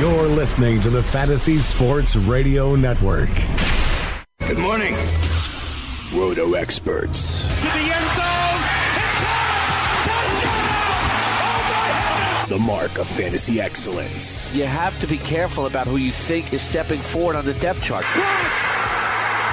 You're listening to the Fantasy Sports Radio Network. Good morning. Roto experts. To the end zone. Touchdown! The mark of fantasy excellence. You have to be careful about who you think is stepping forward on the depth chart.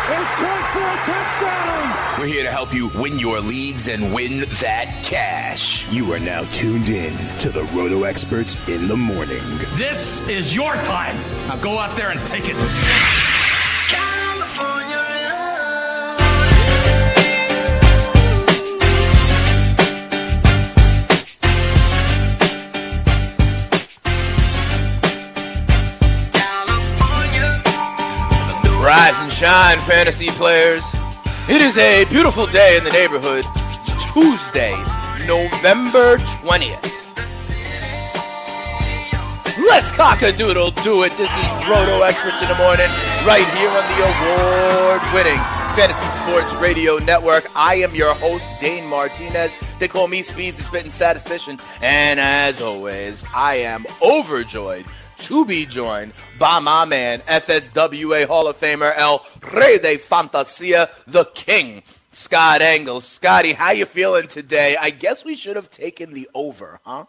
It's caught for a touchdown. We're here to help you win your leagues and win that cash. You are now tuned in to the Roto experts in the morning. This is your time. Now go out there and take it. Rise and shine, fantasy players. It is a beautiful day in the neighborhood. Tuesday, November 20th. Let's cock a doodle do it. This is Roto Experts in the Morning, right here on the award winning Fantasy Sports Radio Network. I am your host, Dane Martinez. They call me Speeds, the spitting statistician. And as always, I am overjoyed to be joined by my man, FSWA Hall of Famer El Rey de Fantasia, the King, Scott Engel. Scotty, how you feeling today? I guess we should have taken the over, huh?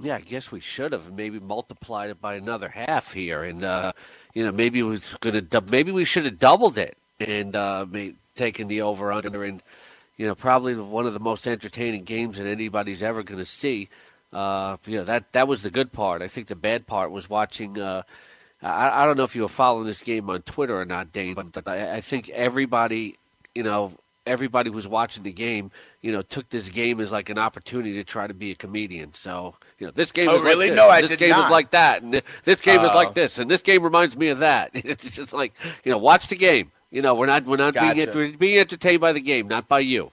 Yeah, I guess we should have maybe multiplied it by another half here, and uh, you know maybe going to maybe we should have doubled it and uh, taken the over under, and you know probably one of the most entertaining games that anybody's ever going to see. Uh, you know that that was the good part. I think the bad part was watching. Uh, I, I don't know if you were following this game on Twitter or not, Dane, but I, I think everybody, you know, everybody who's watching the game, you know, took this game as like an opportunity to try to be a comedian. So, you know, this game Oh, is really? like this, No, I this did game not. is like that, and this game is Oh. like this, and this game reminds me of that. It's just like, you know, watch the game. You know, we're not we're not being we're being entertained by the game, not by you.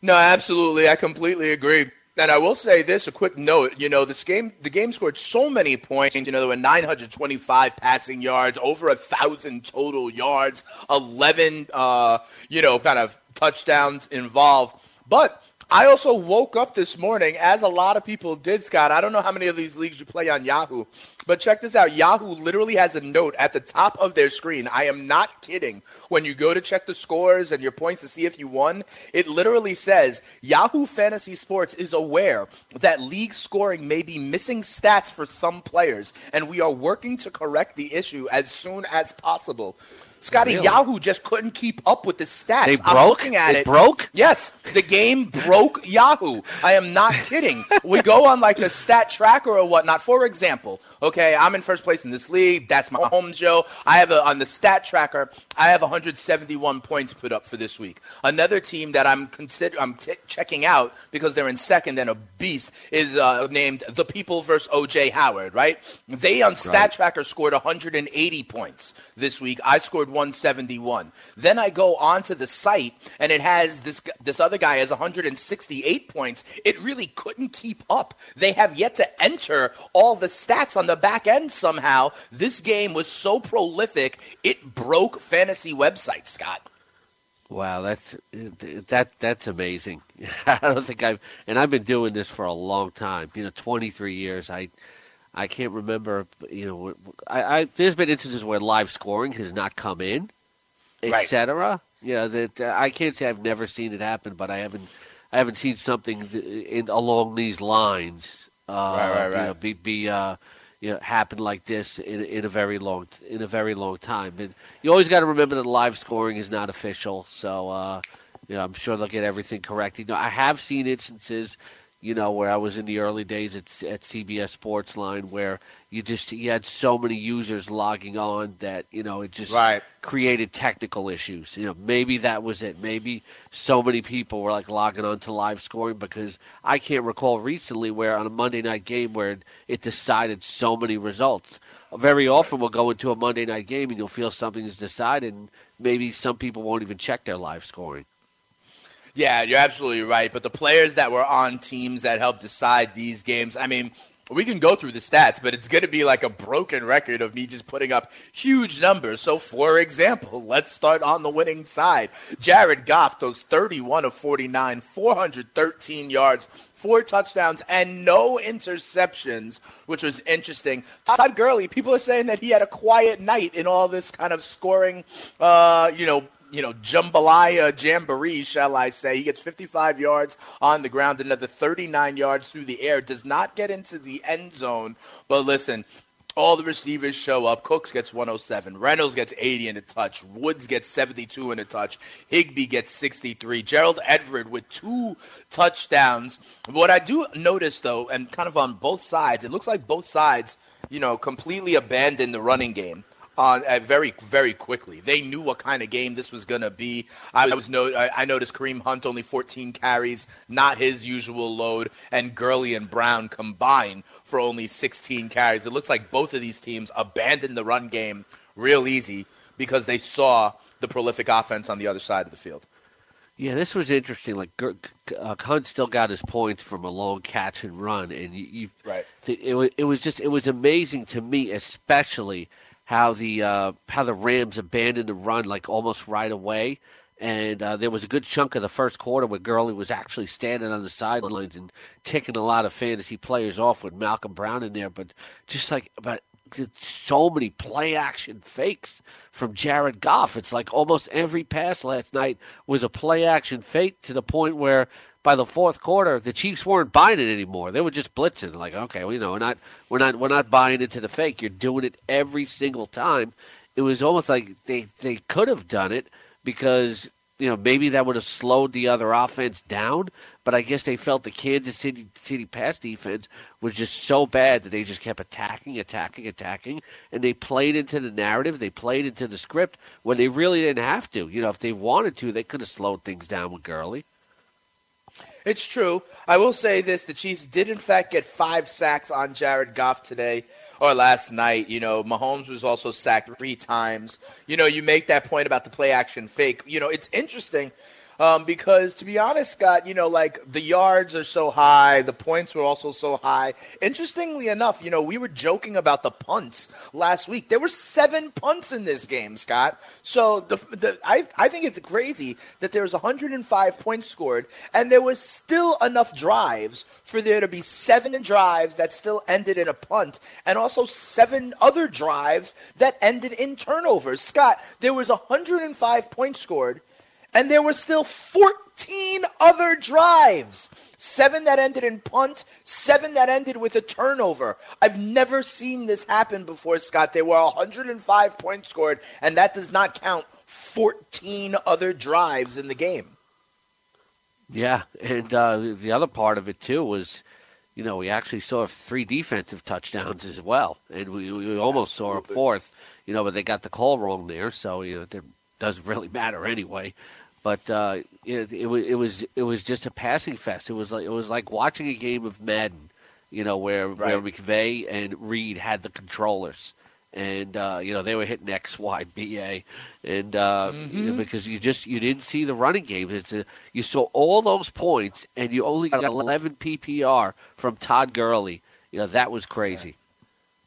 No, absolutely. I completely agree. And I will say this, a quick note. You know, this game, the game scored so many points. You know, there were 925 passing yards, over a thousand total yards, 11, uh, you know, kind of touchdowns involved. But I also woke up this morning, as a lot of people did, Scott. I don't know how many of these leagues you play on Yahoo, but check this out. Yahoo literally has a note at the top of their screen. I am not kidding. When you go to check the scores and your points to see if you won, it literally says Yahoo Fantasy Sports is aware that league scoring may be missing stats for some players, and we are working to correct the issue as soon as possible. Scotty, Really? Yahoo just couldn't keep up with the stats. They I'm broke? looking at They it. broke? Yes, the game broke Yahoo. I am not kidding. We go on like the stat tracker or whatnot. For example, okay, I'm in first place in this league. That's my home show. I have a, on the stat tracker. I have 171 points put up for this week. Another team that I'm consider I'm t- checking out because they're in second and a beast is uh, named the People versus OJ Howard. Right? They on stat tracker scored 180 points this week. I scored 171. Then I go onto the site and it has this this other guy has 168 points. It really couldn't keep up. They have yet to enter all the stats on the back end somehow. This game was so prolific, it broke fantasy websites, Scott. Wow, that's that that's amazing. I don't think I've and I've been doing this for a long time. You know, 23 years. I I can't remember. You know, I, I there's been instances where live scoring has not come in, Right. etc. Yeah, that uh, I can't say I've never seen it happen, but I haven't I haven't seen something th- in, along these lines. Uh, Right, right, You right. know, be be uh, you know, happen like this in in a very long in a very long time. And you always got to remember that live scoring is not official. So uh, you know, I'm sure they'll get everything correct. You know, I have seen instances. You know, where I was in the early days at, at CBS Sportsline, where you just you had so many users logging on that you know it just Right. created technical issues. You know, maybe that was it. Maybe so many people were like logging on to live scoring because I can't recall recently where on a Monday night game where it decided so many results. Very often we'll go into a Monday night game and you'll feel something is decided and maybe some people won't even check their live scoring. Yeah, you're absolutely right. But the players that were on teams that helped decide these games, I mean, we can go through the stats, but it's going to be like a broken record of me just putting up huge numbers. So, for example, let's start on the winning side. Jared Goff throws 31 of 49, 413 yards, four touchdowns, and no interceptions, which was interesting. Todd Gurley, people are saying that he had a quiet night in all this kind of scoring, uh, you know, you know, jambalaya jamboree, shall I say. He gets 55 yards on the ground, another 39 yards through the air, does not get into the end zone. But listen, all the receivers show up. Cooks gets 107. Reynolds gets 80 and a touch. Woods gets 72 and a touch. Higbee gets 63. Gerald Everett with two touchdowns. What I do notice, though, and kind of on both sides, it looks like both sides, you know, completely abandoned the running game on uh, very very quickly. They knew what kind of game this was going to be. I was no I, I noticed Kareem Hunt only 14 carries, not his usual load, and Gurley and Brown combined for only 16 carries. It looks like both of these teams abandoned the run game real easy because they saw the prolific offense on the other side of the field. Yeah, this was interesting. Like uh, Hunt still got his points from a long catch and run, and you, you Right. it was it was just it was amazing to me, especially how the uh, how the Rams abandoned the run like almost right away. And uh, there was a good chunk of the first quarter where Gurley was actually standing on the sidelines and ticking a lot of fantasy players off with Malcolm Brown in there. But just like about so many play action fakes from Jared Goff. It's like almost every pass last night was a play action fake to the point where by the fourth quarter the Chiefs weren't buying it anymore. They were just blitzing. Like, okay, well, you know, we're not we're not we're not buying into the fake. You're doing it every single time. It was almost like they they could have done it because you know maybe that would have slowed the other offense down. But I guess they felt the Kansas City City pass defense was just so bad that they just kept attacking, attacking, attacking, and they played into the narrative. They played into the script when they really didn't have to. You know, if they wanted to, they could have slowed things down with Gurley. It's true. I will say this: the Chiefs did, in fact, get five sacks on Jared Goff today or last night. You know, Mahomes was also sacked three times. You know, you make that point about the play action fake. You know, it's interesting um, because, to be honest, Scott, you know, like the yards are so high, the points were also so high. Interestingly enough, you know, we were joking about the punts last week. There were seven punts in this game, Scott. So the, the I I think it's crazy that there was 105 points scored, and there was still enough drives for there to be seven drives that still ended in a punt, and also seven other drives that ended in turnovers. Scott, there was 105 points scored, and there were still 14 other drives. Seven that ended in punt, seven that ended with a turnover. I've never seen this happen before, Scott. There were 105 points scored, and that does not count 14 other drives in the game. Yeah, and uh, the- the other part of it too was, you know, we actually saw three defensive touchdowns as well, and we, we almost saw a fourth, you know, but they got the call wrong there, so you know it doesn't really matter anyway. But uh, it, it was it was it was just a passing fest. It was like it was like watching a game of Madden, you know, where where Right. McVay and Reid had the controllers. And uh, you know they were hitting X, Y, B, A, and uh, you know, because you just you didn't see the running game. It's a, you saw all those points, and you only got 11 PPR from Todd Gurley. You know that was crazy.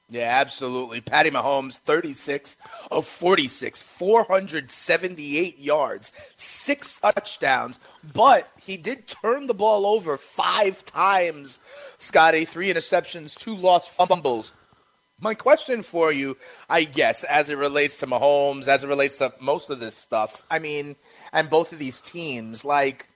Yeah, absolutely. Patty Mahomes, 36 of 46, 478 yards, six touchdowns, but he did turn the ball over five times, Scotty. Three interceptions, two lost fumbles. My question for you, I guess, as it relates to Mahomes, as it relates to most of this stuff, I mean, and both of these teams, like,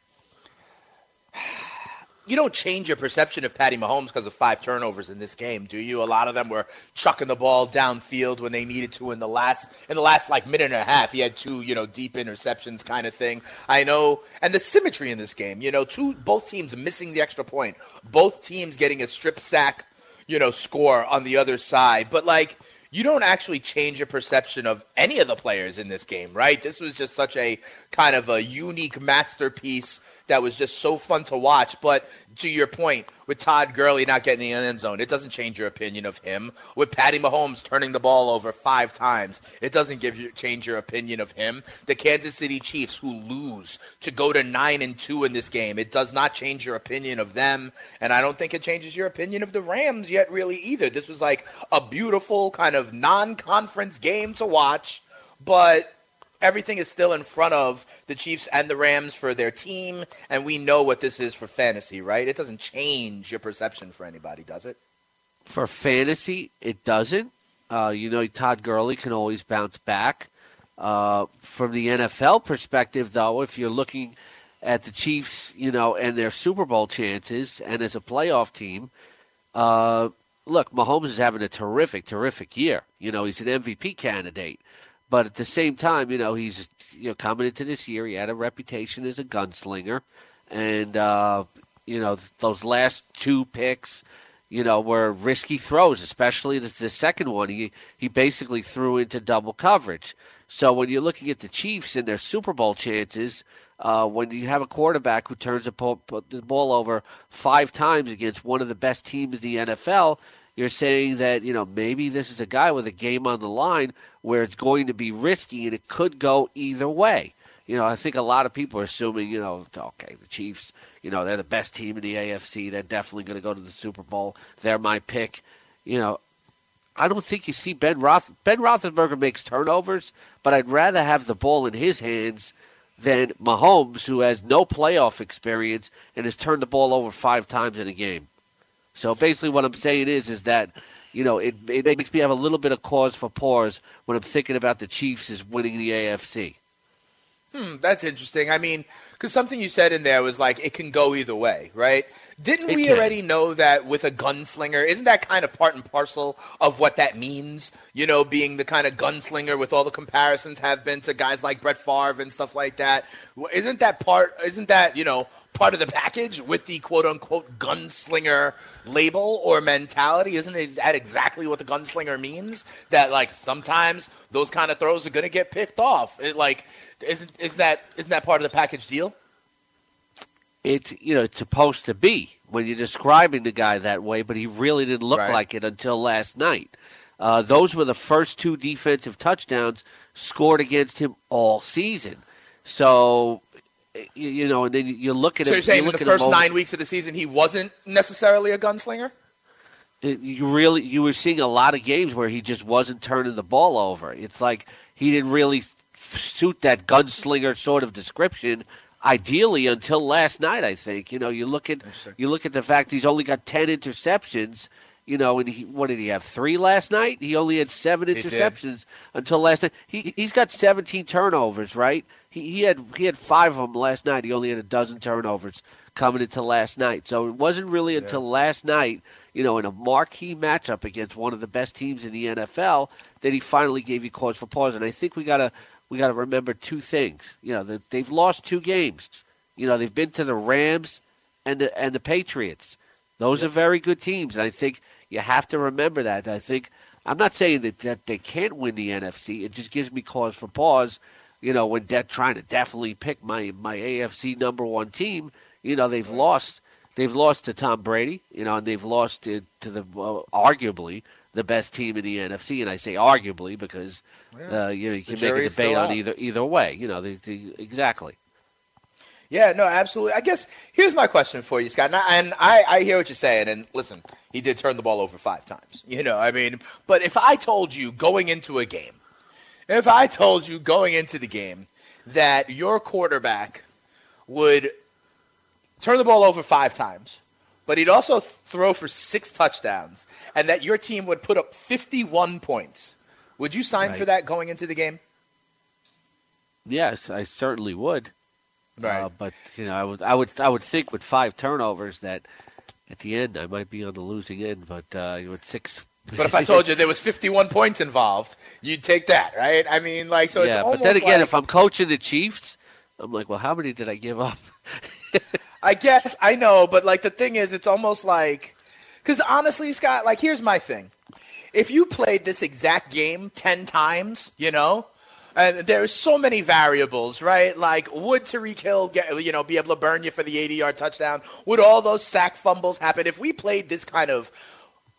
you don't change your perception of Patty Mahomes because of five turnovers in this game, do you? A lot of them were chucking the ball downfield when they needed to in the last in the last like minute and a half. He had two, you know, deep interceptions kind of thing. I know, and the symmetry in this game, you know, two both teams missing the extra point, both teams getting a strip sack, you know, score on the other side, but like you don't actually change your perception of any of the players in this game, right? This was just such a kind of a unique masterpiece that was just so fun to watch. But to your point, with Todd Gurley not getting in the end zone, it doesn't change your opinion of him. With Patty Mahomes turning the ball over five times, it doesn't give you change your opinion of him. The Kansas City Chiefs, who lose to go to nine and two in this game, it does not change your opinion of them. And I don't think it changes your opinion of the Rams yet, really either. This was like a beautiful kind of non-conference game to watch, but everything is still in front of the Chiefs and the Rams for their team, and we know what this is for fantasy, right? It doesn't change your perception for anybody, does it? For fantasy, it doesn't. Uh, you know, Todd Gurley can always bounce back. Uh, from the NFL perspective, though, if you're looking at the Chiefs, you know, and their Super Bowl chances, and as a playoff team, uh, look, Mahomes is having a terrific, terrific year. You know, he's an MVP candidate. But at the same time, you know, he's you know coming into this year, he had a reputation as a gunslinger, and uh, you know those last two picks, you know, were risky throws, especially the, the second one. He he basically threw into double coverage. So when you're looking at the Chiefs and their Super Bowl chances, uh, when you have a quarterback who turns the ball over five times against one of the best teams in the NFL, you're saying that you know maybe this is a guy with a game on the line where it's going to be risky and it could go either way. You know, I think a lot of people are assuming, you know, okay, the Chiefs, you know, they're the best team in the AFC. They're definitely going to go to the Super Bowl. They're my pick. You know, I don't think you see Ben Roth. Ben Roethlisberger makes turnovers, but I'd rather have the ball in his hands than Mahomes, who has no playoff experience and has turned the ball over five times in a game. So basically, what I'm saying is, is that you know it, it makes me have a little bit of cause for pause when I'm thinking about the Chiefs is winning the AFC. Hmm, that's interesting. I mean, because something you said in there was like it can go either way, right? Didn't It we can. already know that with a gunslinger? Isn't that kind of part and parcel of what that means? You know, being the kind of gunslinger with all the comparisons have been to guys like Brett Favre and stuff like that. Isn't that part? Isn't that you know part of the package with the quote unquote gunslinger label or mentality? Isn't it that exactly what the gunslinger means? That like sometimes those kind of throws are going to get picked off. It like isn't isn't that isn't that part of the package deal? It's you know it's supposed to be when you're describing the guy that way, but he really didn't look Right. like it until last night. Uh, those were the first two defensive touchdowns scored against him all season. So you, you know, and then you- look at So him. you're saying you in the first over- nine weeks of the season he wasn't necessarily a gunslinger? it- you really you were seeing a lot of games where he just wasn't turning the ball over. It's like he didn't really suit that gunslinger sort of description. Ideally, until last night, I think you know you look at you look at the fact he's only got ten interceptions. You know, and he what did he have three last night? He only had seven interceptions until last night. He he's got seventeen turnovers, right? He he had he had five of them last night. He only had a dozen turnovers coming into last night. So it wasn't really until last night, you know, in a marquee matchup against one of the best teams in the NFL, that he finally gave you cause for pause. And I think we gotta we gotta remember two things. You know, that they've lost two games. You know, they've been to the Rams and the and the Patriots. Those are very good teams, and I think you have to remember that. I think I'm not saying that, that they can't win the NFC. It just gives me cause for pause. You know, when de- trying to definitely pick my my AFC number one team, you know they've lost. They've lost to Tom Brady. You know, and they've lost to, to the uh, arguably the best team in the NFC. And I say arguably because uh, you know you can make a debate on either either way. You know, the, the, exactly. Yeah, no, absolutely. I guess here's my question for you, Scott. And I, and I, I hear what you're saying. And listen, he did turn the ball over five times. You know, I mean, but if I told you going into a game, if I told you going into the game that your quarterback would turn the ball over five times, but he'd also throw for six touchdowns, and that your team would put up 51 points, would you sign for that going into the game? Yes, I certainly would. Right. Uh, but you know, I would I would I would think with five turnovers that at the end I might be on the losing end. But uh, with six. But if I told you there was 51 points involved, you'd take that, right? I mean, like, so it's yeah, but then again, like, if I'm coaching the Chiefs, I'm like, well, how many did I give up? I guess I know, but like the thing is, it's almost like, because honestly, Scott, like, here's my thing: if you played this exact game 10 times, you know. And there's so many variables, right? Like, would Tyreek Hill get, you know, be able to burn you for the 80-yard touchdown? Would all those sack fumbles happen if we played this kind of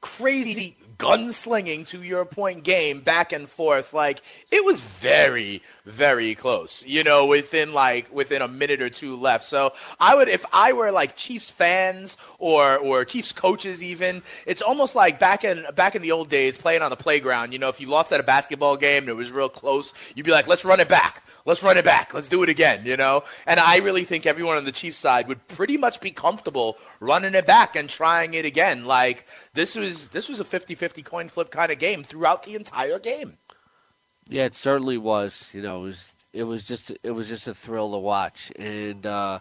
crazy gunslinging to your point game back and forth. Like it was very very close you know within like within a minute or two left. So i would if i were like chiefs fans or or chiefs coaches even it's almost like back in back in the old days playing on the playground you know if you lost at a basketball game and it was real close you'd be like let's run it back let's run it back. Let's do it again, you know? And I really think everyone on the Chiefs side would pretty much be comfortable running it back and trying it again. Like this was this was a 50-50 coin flip kind of game throughout the entire game. Yeah, it certainly was. You know, it was it was just it was just a thrill to watch, and uh,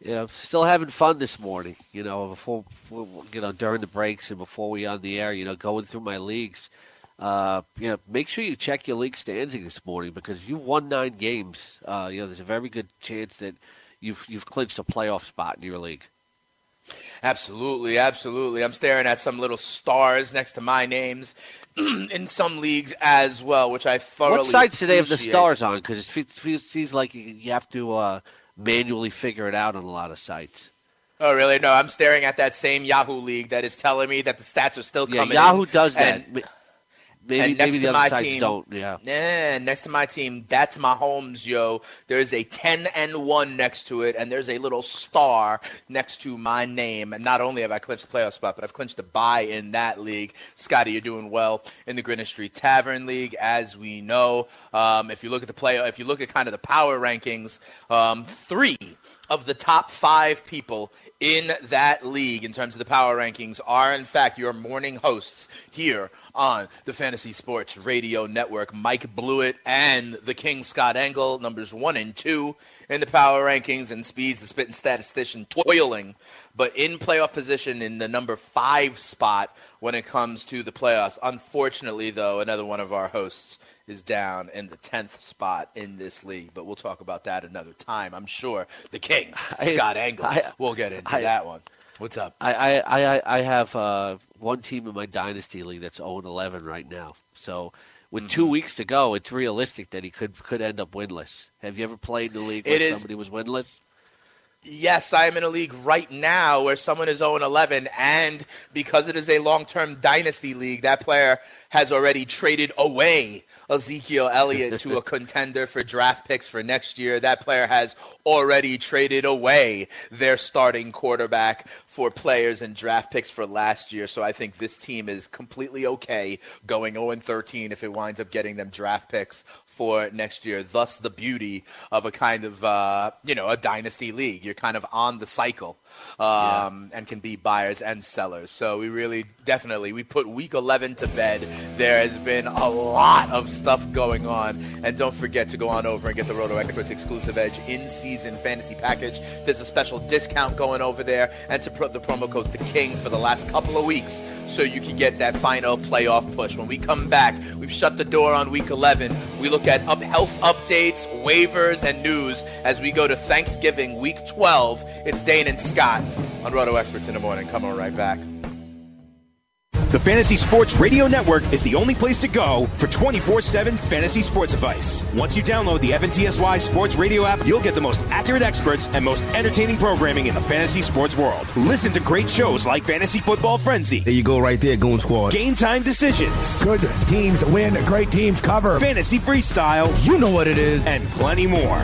you know, still having fun this morning. You know, before you know during the breaks and before we on the air, you know, going through my leagues. Uh, you know, make sure you check your league standing this morning because you've won nine games. Uh, you know, there's a very good chance that you've you've clinched a playoff spot in your league. Absolutely, absolutely. I'm staring at some little stars next to my names in some leagues as well, which I thoroughly. What sites do they have the stars on? Because it feels, seems like you have to uh, manually figure it out on a lot of sites. Oh, really? No, I'm staring at that same Yahoo league that is telling me that the stats are still Yeah, coming. Yahoo in. does that. And- Maybe, and next maybe to my team, don't. Yeah. Yeah, next to my team, that's Mahomes, yo. There's a 10 and 1 next to it, and there's a little star next to my name. And not only have I clinched the playoff spot, but I've clinched a buy in that league. Scotty, you're doing well in the Greenwich Street Tavern League, as we know. Um, if you look at the play, if you look at kind of the power rankings, um, three of the top five people in that league in terms of the power rankings are in fact your morning hosts here on the Fantasy Sports Radio Network. Mike Blewett and the King Scott Engel, numbers one and two in the power rankings, and Speeds, the spitting statistician, toiling, but in playoff position in the number five spot when it comes to the playoffs. Unfortunately, though, another one of our hosts is down in the 10th spot in this league, but we'll talk about that another time. I'm sure the king, I- Scott Engel, I- will get into I- that one. What's up? I, I, I, I have uh, one team in my dynasty league that's 0 11 right now. So with two Mm-hmm. weeks to go, it's realistic that he could could end up winless. Have you ever played in the league where It is- somebody was winless? Yes, I am in a league right now where someone is 0 11, and because it is a long term dynasty league, that player has already traded away Ezekiel Elliott to a contender for draft picks for next year. That player has already traded away their starting quarterback for players and draft picks for last year. So I think this team is completely okay going 0 13 if it winds up getting them draft picks for next year. Thus, the beauty of a kind of, uh, you know, a dynasty league. You're kind of on the cycle um, and can be buyers and sellers. So we really, definitely, we put week 11 to bed. There has been a lot of stuff going on. And don't forget to go on over and get the Roto Experts exclusive Edge in season fantasy package. There's a special discount going over there. And to put the promo code The King for the last couple of weeks so you can get that final playoff push. When we come back, we've shut the door on week 11. We look at up health updates, waivers, and news as we go to Thanksgiving week 12. It's Dane and Scott on Roto Experts in the morning. Come on right back. The Fantasy Sports Radio Network is the only place to go for 24 7 fantasy sports advice. Once you download the FNTSY Sports Radio app, you'll get the most accurate experts and most entertaining programming in the fantasy sports world. Listen to great shows like Fantasy Football Frenzy, There you go, right there, Goon Squad. Game Time Decisions, Good teams win, great teams cover. Fantasy Freestyle, You know what it is. and plenty more.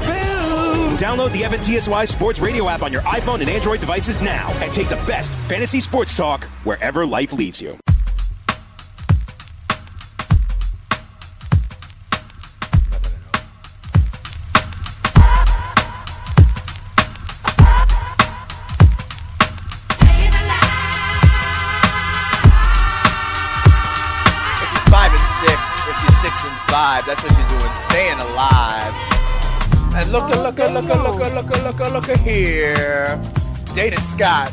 Download the FNTSY Sports Radio app on your iPhone and Android devices now and take the best fantasy sports talk wherever life leads you. Here. Dayton Scott,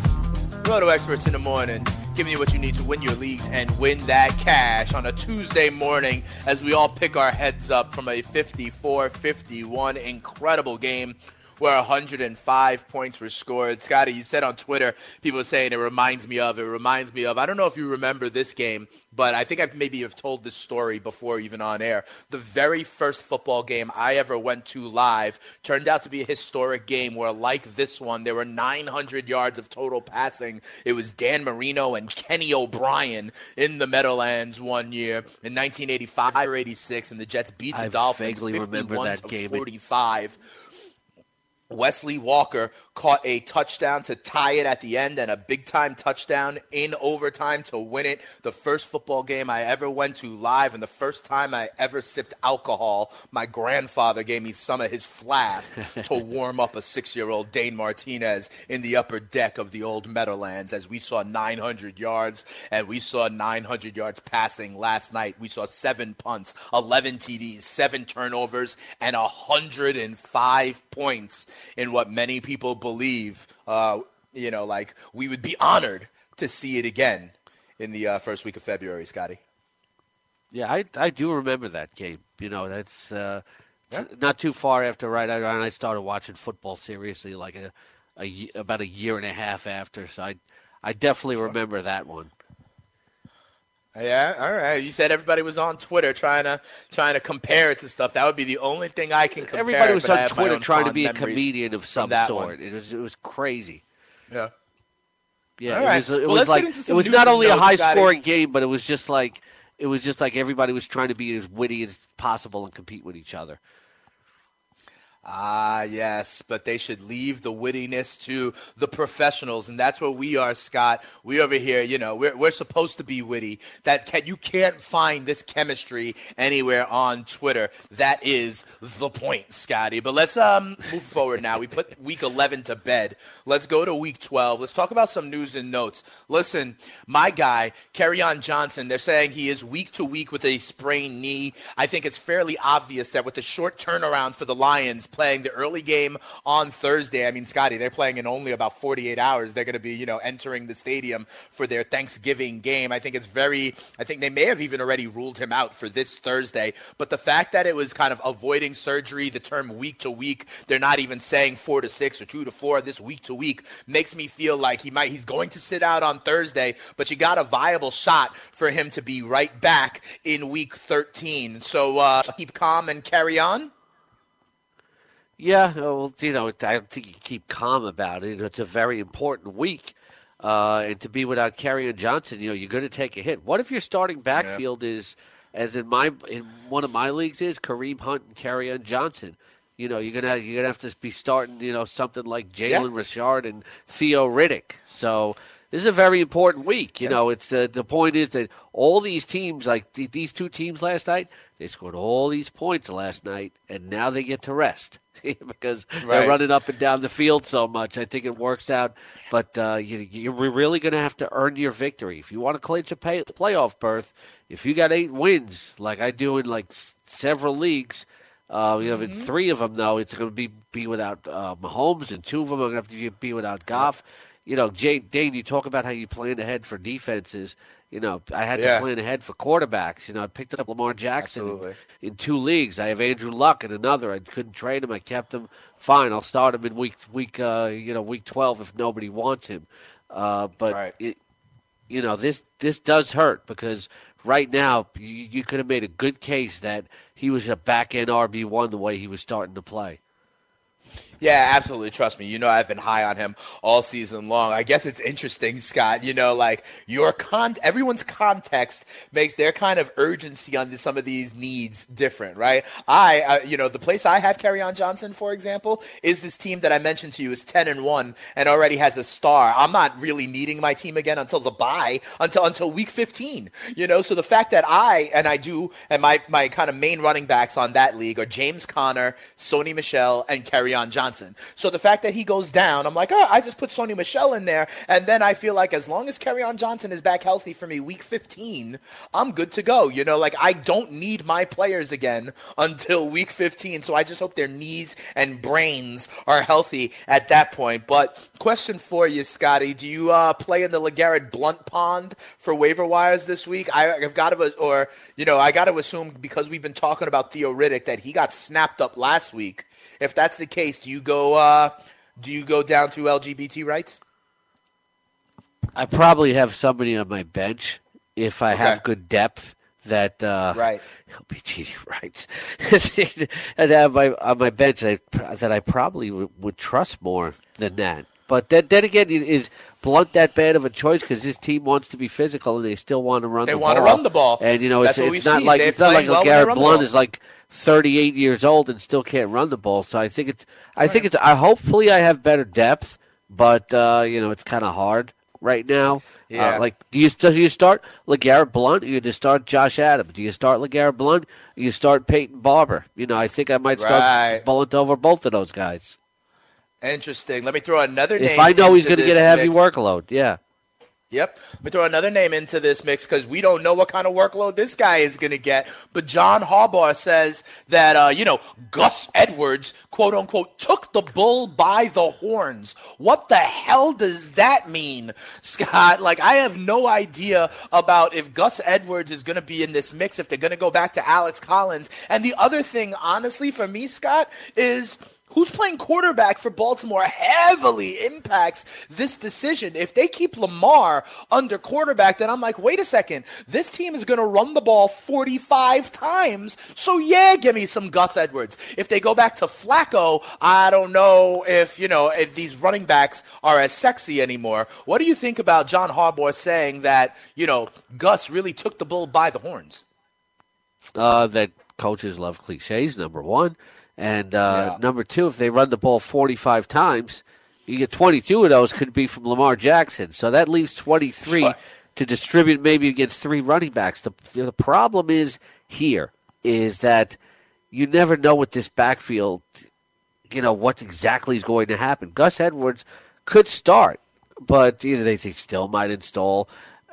Roto Experts in the morning, giving you what you need to win your leagues and win that cash on a Tuesday morning as we all pick our heads up from a 54-51 incredible game where 105 points were scored. Scotty, you said on Twitter, people saying it reminds me of, it reminds me of. I don't know if you remember this game, but I think I've maybe have told this story before even on air. The very first football game I ever went to live turned out to be a historic game where, like this one, there were 900 yards of total passing. It was Dan Marino and Kenny O'Brien in the Meadowlands one year in 1985 or 86, and the Jets beat the I Dolphins vaguely remember 51 that to game. 45. Wesley Walker caught a touchdown to tie it at the end and a big time touchdown in overtime to win it. The first football game I ever went to live and the first time I ever sipped alcohol. My grandfather gave me some of his flask to warm up a six year old Dane Martinez in the upper deck of the old Meadowlands as we saw 900 yards and we saw 900 yards passing last night. We saw seven punts, 11 TDs, seven turnovers, and 105 points in what many people believe, uh, you know, like we would be honored to see it again in the uh, first week of February, Scotty. Yeah, I I do remember that game. You know, that's uh, Yeah. not too far after right I, I started watching football seriously, like a, a about a year and a half after. So I I definitely remember that one. Yeah, all right. You said everybody was on Twitter trying to trying to compare it to stuff. That would be the only thing I can compare. Everybody was on Twitter trying to be a comedian of some sort. one. It was it was crazy. Yeah. Yeah, All it right. was, it Well, was like it was not only a high scoring game, but it was just like it was just like everybody was trying to be as witty as possible and compete with each other. Ah, yes, but they should leave the wittiness to the professionals, and that's what we are, Scott. We over here, you know, we're, we're supposed to be witty. That can, you can't find this chemistry anywhere on Twitter. That is the point, Scotty. But let's um move forward now. We put week 11 to bed. Let's go to week 12. Let's talk about some news and notes. Listen, my guy, on Johnson, they're saying he is week to week with a sprained knee. I think it's fairly obvious that with the short turnaround for the Lions playing the early game on Thursday, I mean, Scotty, they're playing in only about 48 hours. They're going to be, you know, entering the stadium for their Thanksgiving game. I think it's very, I think they may have even already ruled him out for this Thursday. But the fact that it was kind of avoiding surgery, the term week to week, they're not even saying four to six or two to four this week to week, makes me feel like he might, he's going to sit out on Thursday, but you got a viable shot for him to be right back in week 13. So uh, keep calm and carry on. Yeah, well, you know, I don't think you keep calm about it. It's a very important week. Uh, and to be without Kerryon Johnson, you know, you're going to take a hit. What if your starting backfield is, as in my in one of my leagues is Kareem Hunt and Kerryon Johnson? You know, you're gonna you're gonna have to be starting, you know, something like Jalen Yeah. Richard and Theo Riddick. So this is a very important week. You know, it's the the point is that all these teams, like th- these two teams last night, they scored all these points last night, and now they get to rest because Right. they're running up and down the field so much. I think it works out, but uh, you, you're really going to have to earn your victory if you want to clinch a pay, playoff berth. If you got eight wins, like I do in like several leagues. Uh, you know, in three of them though, it's going to be be without uh, Mahomes, and two of them are going to have to be without Goff. You know, Jay, Dane, you talk about how you plan ahead for defenses. You know, I had Yeah. to plan ahead for quarterbacks. You know, I picked up Lamar Jackson Absolutely. in two leagues. I have Andrew Luck in another. I couldn't trade him. I kept him. Fine, I'll start him in week week uh, you know week twelve if nobody wants him. Uh, but Right. it, you know this this does hurt because right now you, you could have made a good case that he was a back end RB one the way he was starting to play. Yeah, absolutely. Trust me. You know, I've been high on him all season long. I guess it's interesting, Scott. You know, like your con, everyone's context makes their kind of urgency on some of these needs different, right? I, uh, you know, the place I have Kerryon Johnson, for example, is this team that I mentioned to you is ten and one and already has a star. I'm not really needing my team again until the bye, until until week 15. You know, so the fact that I and I do, and my my kind of main running backs on that league are James Conner, Sony Michel, and Kerryon Johnson. Johnson. So the fact that he goes down, I'm like, oh, I just put Sony Michel in there, and then I feel like as long as on Johnson is back healthy for me week 15, I'm good to go. You know, like I don't need my players again until week 15. So I just hope their knees and brains are healthy at that point. But question for you, Scotty, do you uh, play in the LeGarrette Blunt pond for waiver wires this week? I, I've got to, or you know, I got to assume because we've been talking about Theo Riddick that he got snapped up last week. If that's the case, do you go? Uh, do you go down to LGBT rights? I probably have somebody on my bench if I okay. have good depth that uh, right LGBT rights and have my on my bench that I, that I probably w- would trust more than that. But then, then again, is Blunt that bad of a choice because this team wants to be physical and they still want to run. They the want ball. to run the ball, and you know it's, it's not like it's not like LeGarrette Blunt is like 38 years old and still can't run the ball. So I think it's I think it's I hopefully I have better depth, but uh, you know it's kind of hard right now. Uh, yeah. Uh, like, do you do you start LeGarrette Blunt? Or you just start Josh Adams? Do you start LeGarrette Blunt? Or you start Peyton Barber? You know, I think I might start right. Blunt over both of those guys. Interesting. Let me throw another name. If I know he's going to get a heavy mix. workload, yeah. Yep. Let me throw another name into this mix because we don't know what kind of workload this guy is going to get. But John Harbaugh says that, uh, you know, Gus Edwards, quote unquote, took the bull by the horns. What the hell does that mean, Scott? Like, I have no idea about if Gus Edwards is going to be in this mix, if they're going to go back to Alex Collins. And the other thing, honestly, for me, Scott, is who's playing quarterback for Baltimore heavily impacts this decision. If they keep Lamar under quarterback, then I'm like, wait a second, this team is going to run the ball 45 times. So yeah, give me some Gus Edwards. If they go back to Flacco, I don't know if, you know, if these running backs are as sexy anymore. What do you think about John Harbaugh saying that, you know, Gus really took the bull by the horns? Uh, that coaches love cliches, number one. And uh, yeah. number two, if they run the ball 45 times, you get 22 of those could be from Lamar Jackson. So that leaves 23 sure. to distribute maybe against three running backs. The, the problem is here is that you never know what this backfield, you know, what exactly is going to happen. Gus Edwards could start, but you know, they, they still might install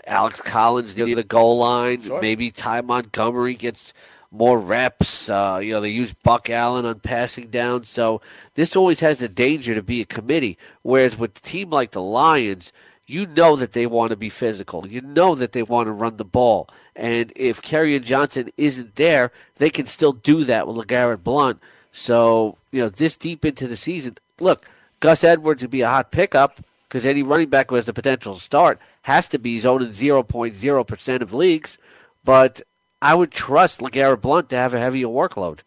Alex Collins near the goal line. Sure. Maybe Ty Montgomery gets – more reps. Uh, you know, they use Buck Allen on passing down. So this always has the danger to be a committee. Whereas with a team like the Lions, you know that they want to be physical. You know that they want to run the ball. And if Kerryon Johnson isn't there, they can still do that with LeGarrette Blunt. So, you know, this deep into the season, look, Gus Edwards would be a hot pickup because any running back who has the potential to start has to be zoned in 0.0% of leagues. But I would trust LeGarrette Blunt to have a heavier workload.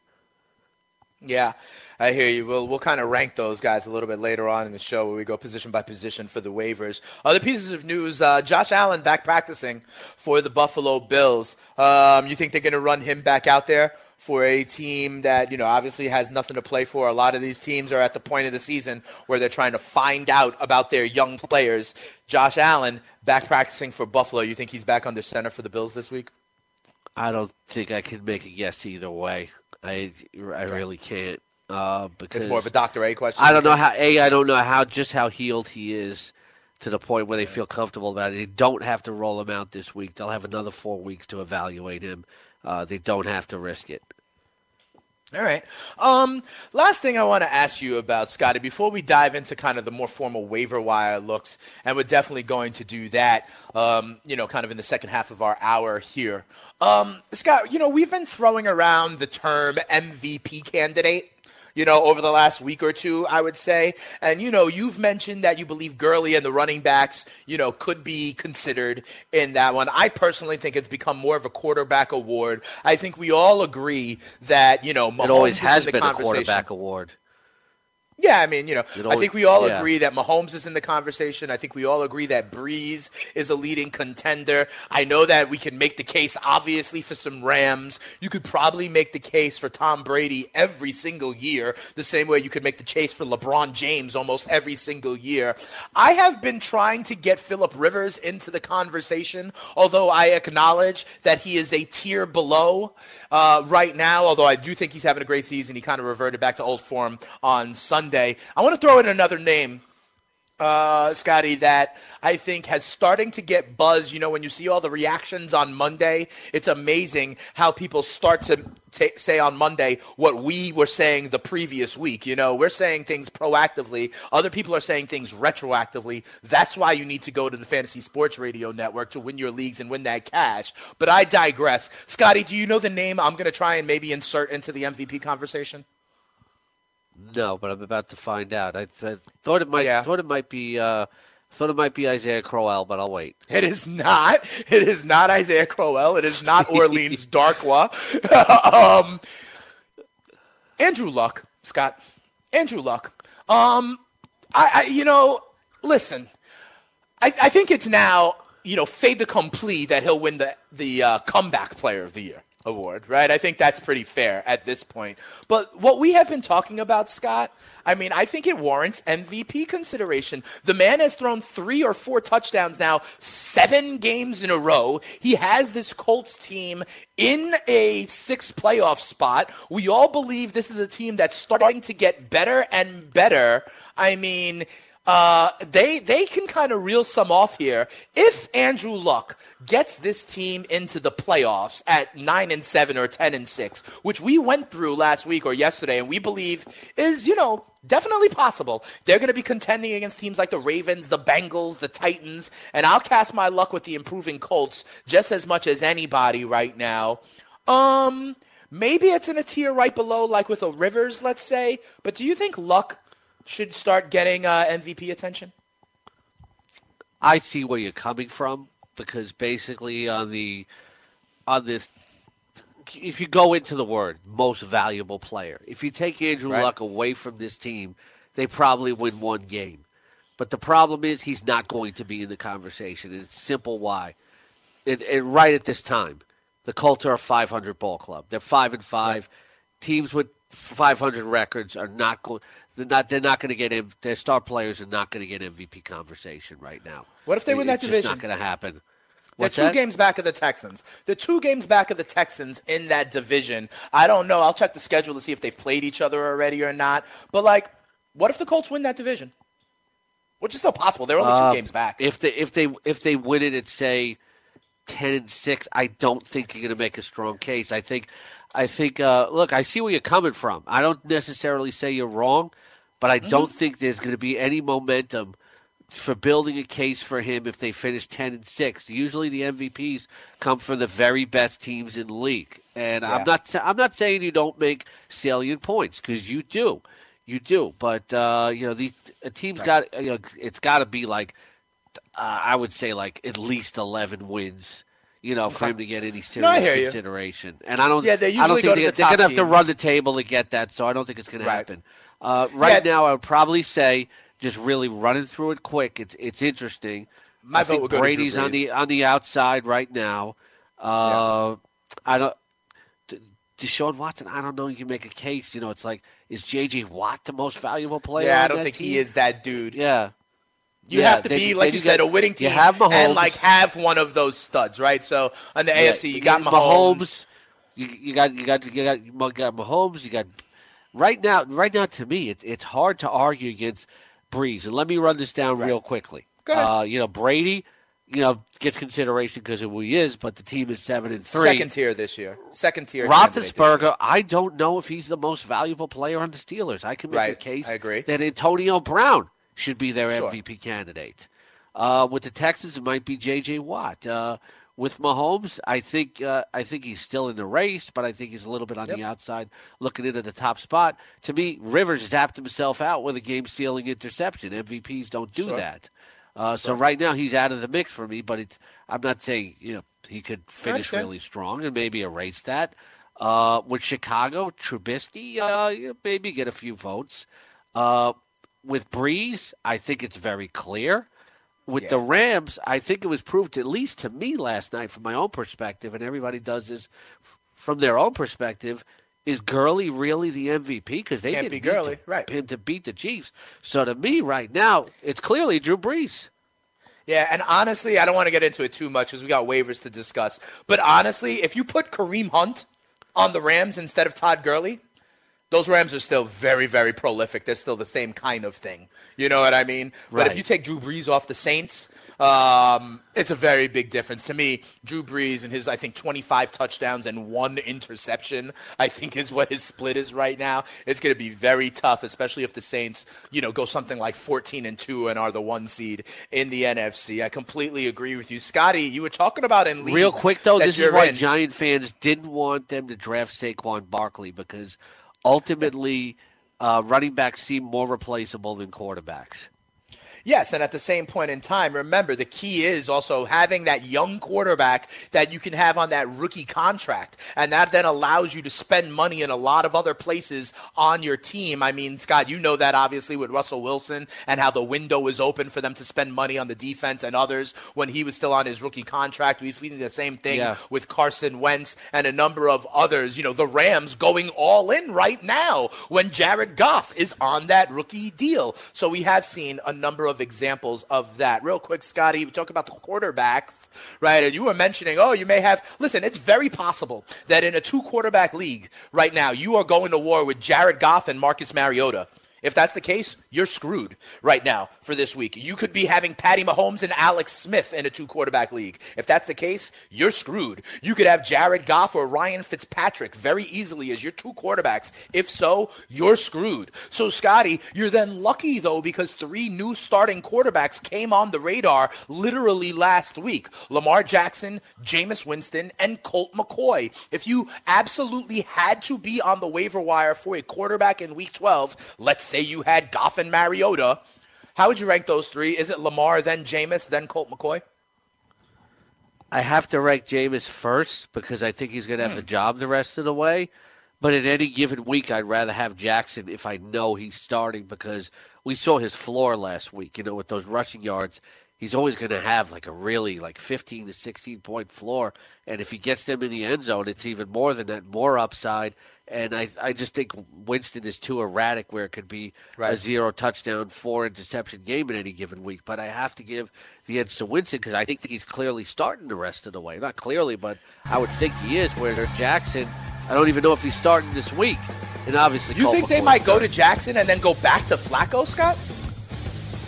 Yeah, I hear you. We'll, we'll kind of rank those guys a little bit later on in the show where we go position by position for the waivers. Other pieces of news uh, Josh Allen back practicing for the Buffalo Bills. Um, you think they're going to run him back out there? For a team that, you know, obviously has nothing to play for. A lot of these teams are at the point of the season where they're trying to find out about their young players. Josh Allen back practicing for Buffalo. You think he's back under center for the Bills this week? I don't think I can make a guess either way. I I really can't. Uh, because it's more of a Doctor A question. I don't know how a I don't know how just how healed he is to the point where they feel comfortable about it. They don't have to roll him out this week. They'll have another four weeks to evaluate him. Uh, they don't have to risk it. All right. Um, last thing I want to ask you about, Scotty, before we dive into kind of the more formal waiver wire looks, and we're definitely going to do that, um, you know, kind of in the second half of our hour here. Um, Scott, you know, we've been throwing around the term MVP candidate you know, over the last week or two, I would say. And, you know, you've mentioned that you believe Gurley and the running backs, you know, could be considered in that one. I personally think it's become more of a quarterback award. I think we all agree that, you know, Mahomes it always has been a quarterback award. Yeah, I mean, you know, always, I think we all yeah. agree that Mahomes is in the conversation. I think we all agree that Brees is a leading contender. I know that we can make the case, obviously, for some Rams. You could probably make the case for Tom Brady every single year, the same way you could make the case for LeBron James almost every single year. I have been trying to get Philip Rivers into the conversation, although I acknowledge that he is a tier below uh, right now, although I do think he's having a great season. He kind of reverted back to old form on Sunday. I want to throw in another name uh, Scotty, that I think has starting to get buzz. You know, when you see all the reactions on Monday, it's amazing how people start to t- say on Monday what we were saying the previous week. You know, we're saying things proactively. Other people are saying things retroactively. That's why you need to go to the Fantasy Sports Radio Network to win your leagues and win that cash. But I digress. Scotty, do you know the name I'm going to try and maybe insert into the MVP conversation? No, but I'm about to find out. I, th- thought it might. Yeah. Thought it might be. Uh, thought it might be Isaiah Crowell, but I'll wait. It is not. It is not Isaiah Crowell. It is not Orleans Darkwa. um, Andrew Luck, Scott. Andrew Luck. Um, I, I you know, listen. I, I think it's now you know fait accompli that he'll win the the uh, comeback player of the year award, right? I think that's pretty fair at this point. But what we have been talking about, Scott, I mean, I think it warrants MVP consideration. The man has thrown three or four touchdowns now, seven games in a row. He has this Colts team in a six playoff spot. We all believe this is a team that's starting to get better and better. I mean, uh, they they can kind of reel some off here if Andrew Luck gets this team into the playoffs at nine and seven or ten and six, which we went through last week or yesterday, and we believe is you know definitely possible. They're going to be contending against teams like the Ravens, the Bengals, the Titans, and I'll cast my luck with the improving Colts just as much as anybody right now. Um, maybe it's in a tier right below, like with a Rivers, let's say. But do you think Luck? Should start getting uh, MVP attention? I see where you're coming from because basically on the on this if you go into the word most valuable player, if you take Andrew right. Luck away from this team, they probably win one game. But the problem is he's not going to be in the conversation. And it's simple why. And, and right at this time, the Colts are a 500 ball club. They're five and five. Right. Teams with 500 records are not going. They're not. They're not going to get. In their star players are not going to get MVP conversation right now. What if they win that it's division? It's not going to happen. What's They're two that? games back of the Texans. They're two games back of the Texans in that division. I don't know. I'll check the schedule to see if they've played each other already or not. But like, what if the Colts win that division? Which is still possible. They're only two uh, games back. If they if they if they win it at say ten and six, I don't think you're going to make a strong case. I think I think uh, look, I see where you're coming from. I don't necessarily say you're wrong but I mm-hmm. don't think there's going to be any momentum for building a case for him if they finish 10 and 6. Usually the MVPs come from the very best teams in the league. And yeah. I'm not I'm not saying you don't make salient points cuz you do. You do. But uh, you know, these a team's right. got you know, it's got to be like uh, I would say like at least 11 wins. You know, okay. for him to get any serious no, consideration, you. and I don't. Yeah, they usually I don't think they, the are going to have to run the table to get that. So I don't think it's going right. to happen. Uh, right yeah. now, I would probably say just really running through it quick. It's it's interesting. My I vote think Brady's on the on the outside right now. Uh, yeah. I don't. Deshaun Watson, I don't know. You can make a case. You know, it's like is J.J. Watt the most valuable player? Yeah, I don't think team? he is that dude. Yeah, you yeah, have to be, like you said, a winning team you and like have one of those studs, right? So on the yeah, AFC, you got Mahomes. Mahomes you, you, got you got you got you got Mahomes. You got right now, right now, to me, it's it's hard to argue against Brees. And let me run this down right. real quickly. Uh, you know, Brady, you know, gets consideration because of who he is, but the team is seven and three. Second tier this year. Second tier. Roethlisberger, I don't know if he's the most valuable player on the Steelers. I can make right. a case I agree. that Antonio Brown should be their sure. MVP candidate. Uh, with the Texans, it might be J.J. Watt. Uh, with Mahomes, I think uh, I think he's still in the race, but I think he's a little bit on yep. the outside, looking into the top spot. To me, Rivers zapped himself out with a game-stealing interception. MVPs don't do sure. that. Uh, so right now he's out of the mix for me, but it's I'm not saying you know he could finish really strong and maybe erase that. Uh, with Chicago, Trubisky, uh, maybe get a few votes. With Brees, I think it's very clear with yeah. the Rams, I think it was proved, at least to me last night, from my own perspective, and everybody does this from their own perspective. Is Gurley really the MVP? Because they can't didn't be Gurley, to, right? Him to beat the Chiefs. So to me, right now, it's clearly Drew Brees. Yeah, and honestly, I don't want to get into it too much because we got waivers to discuss. But honestly, if you put Kareem Hunt on the Rams instead of Todd Gurley, those Rams are still very, very prolific. They're still the same kind of thing. You know what I mean? Right. But if you take Drew Brees off the Saints, um, it's a very big difference to me. Drew Brees and his, I think, 25 touchdowns and one interception, I think, is what his split is right now. It's going to be very tough, especially if the Saints, you know, go something like 14 and two and are the one seed in the NFC. I completely agree with you, Scotty. You were talking about in Real quick though, this is why in. Giant fans didn't want them to draft Saquon Barkley because ultimately uh, running backs seem more replaceable than quarterbacks. Yes, and at the same point in time, remember the key is also having that young quarterback that you can have on that rookie contract, and that then allows you to spend money in a lot of other places on your team. I mean, Scott, you know that obviously with Russell Wilson and how the window was open for them to spend money on the defense and others when he was still on his rookie contract. We've seen the same thing Yeah. with Carson Wentz and a number of others. You know, the Rams going all in right now when Jared Goff is on that rookie deal. So we have seen a number of examples of that. Real quick, Scotty, we talk about the quarterbacks, right? And you were mentioning, oh, you may have. Listen, it's very possible that in a two quarterback league right now, you are going to war with Jared Goff and Marcus Mariota. If that's the case, you're screwed right now for this week. You could be having Patty Mahomes and Alex Smith in a two quarterback league. If that's the case, you're screwed. You could have Jared Goff or Ryan Fitzpatrick very easily as your two quarterbacks. If so, you're screwed. So, Scotty, you're then lucky though because three new starting quarterbacks came on the radar literally last week Lamar Jackson, Jameis Winston, and Colt McCoy. If you absolutely had to be on the waiver wire for a quarterback in week 12, let's say you had Goff and Mariota, how would you rank those three? Is it Lamar, then Jameis, then Colt McCoy? I have to rank Jameis first because I think he's going to have the hmm. job the rest of the way. But in any given week, I'd rather have Jackson if I know he's starting because we saw his floor last week. You know, with those rushing yards, he's always going to have like a really like 15 to 16 point floor. And if he gets them in the end zone, it's even more than that, more upside. And I, I just think Winston is too erratic where it could be a zero touchdown, four interception game in any given week. But I have to give the edge to Winston because I think that he's clearly starting the rest of the way. Not clearly, but I would think he is. Where Jackson, I don't even know if he's starting this week. And obviously, You Colt think they McCoy's might go to. Jackson and then go back to Flacco, Scott?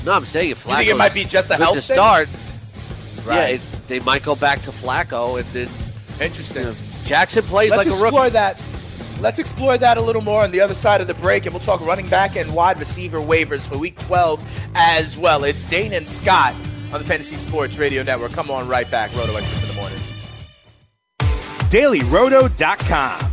No, I'm saying if You think it might be just a good health to thing? start. Yeah, Right. it, they might go back to Flacco, and then Interesting. you know, Jackson plays Let's like a explore rookie. that. Let's explore that a little more on the other side of the break, and we'll talk running back and wide receiver waivers for Week 12 as well. It's Dane and Scott on the Fantasy Sports Radio Network. Come on, right back. Roto Experts in the morning. DailyRoto.com.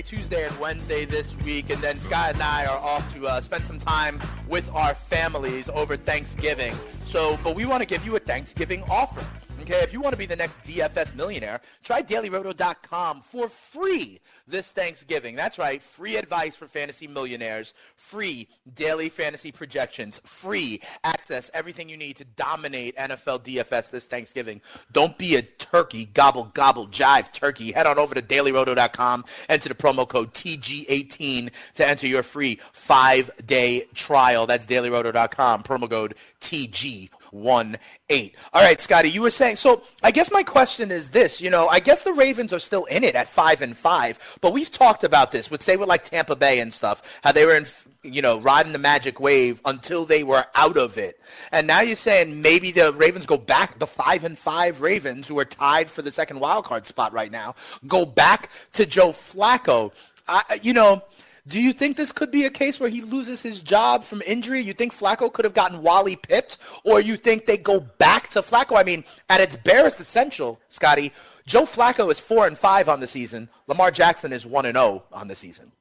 Monday, Tuesday, and Wednesday this week, and then Scott and I are off to uh, spend some time with our families over Thanksgiving. So, but we want to give you a Thanksgiving offer. Okay, if you want to be the next DFS millionaire, try dailyroto.com for free this Thanksgiving. That's right, free advice for fantasy millionaires, free daily fantasy projections, free access, everything you need to dominate NFL DFS this Thanksgiving. Don't be a turkey, gobble, gobble, jive turkey. Head on over to dailyroto.com, enter the promo code TG18 to enter your free five day trial. That's dailyroto.com, promo code TG one eight. All right, Scotty, you were saying. So I guess my question is this. You know, I guess the Ravens are still in it at five and five, but we've talked about this. Would say with like Tampa Bay and stuff, how they were in, you know, riding the magic wave until they were out of it, and now you're saying maybe the Ravens go back. The five and five Ravens, who are tied for the second wild card spot right now, go back to Joe Flacco. I, you know. Do you think this could be a case where he loses his job from injury? You think Flacco could have gotten Wally pipped? Or you think they go back to Flacco? I mean, at its barest essential, Scotty, Joe Flacco is 4 and 5 on the season. Lamar Jackson is 1 and 0 on the season.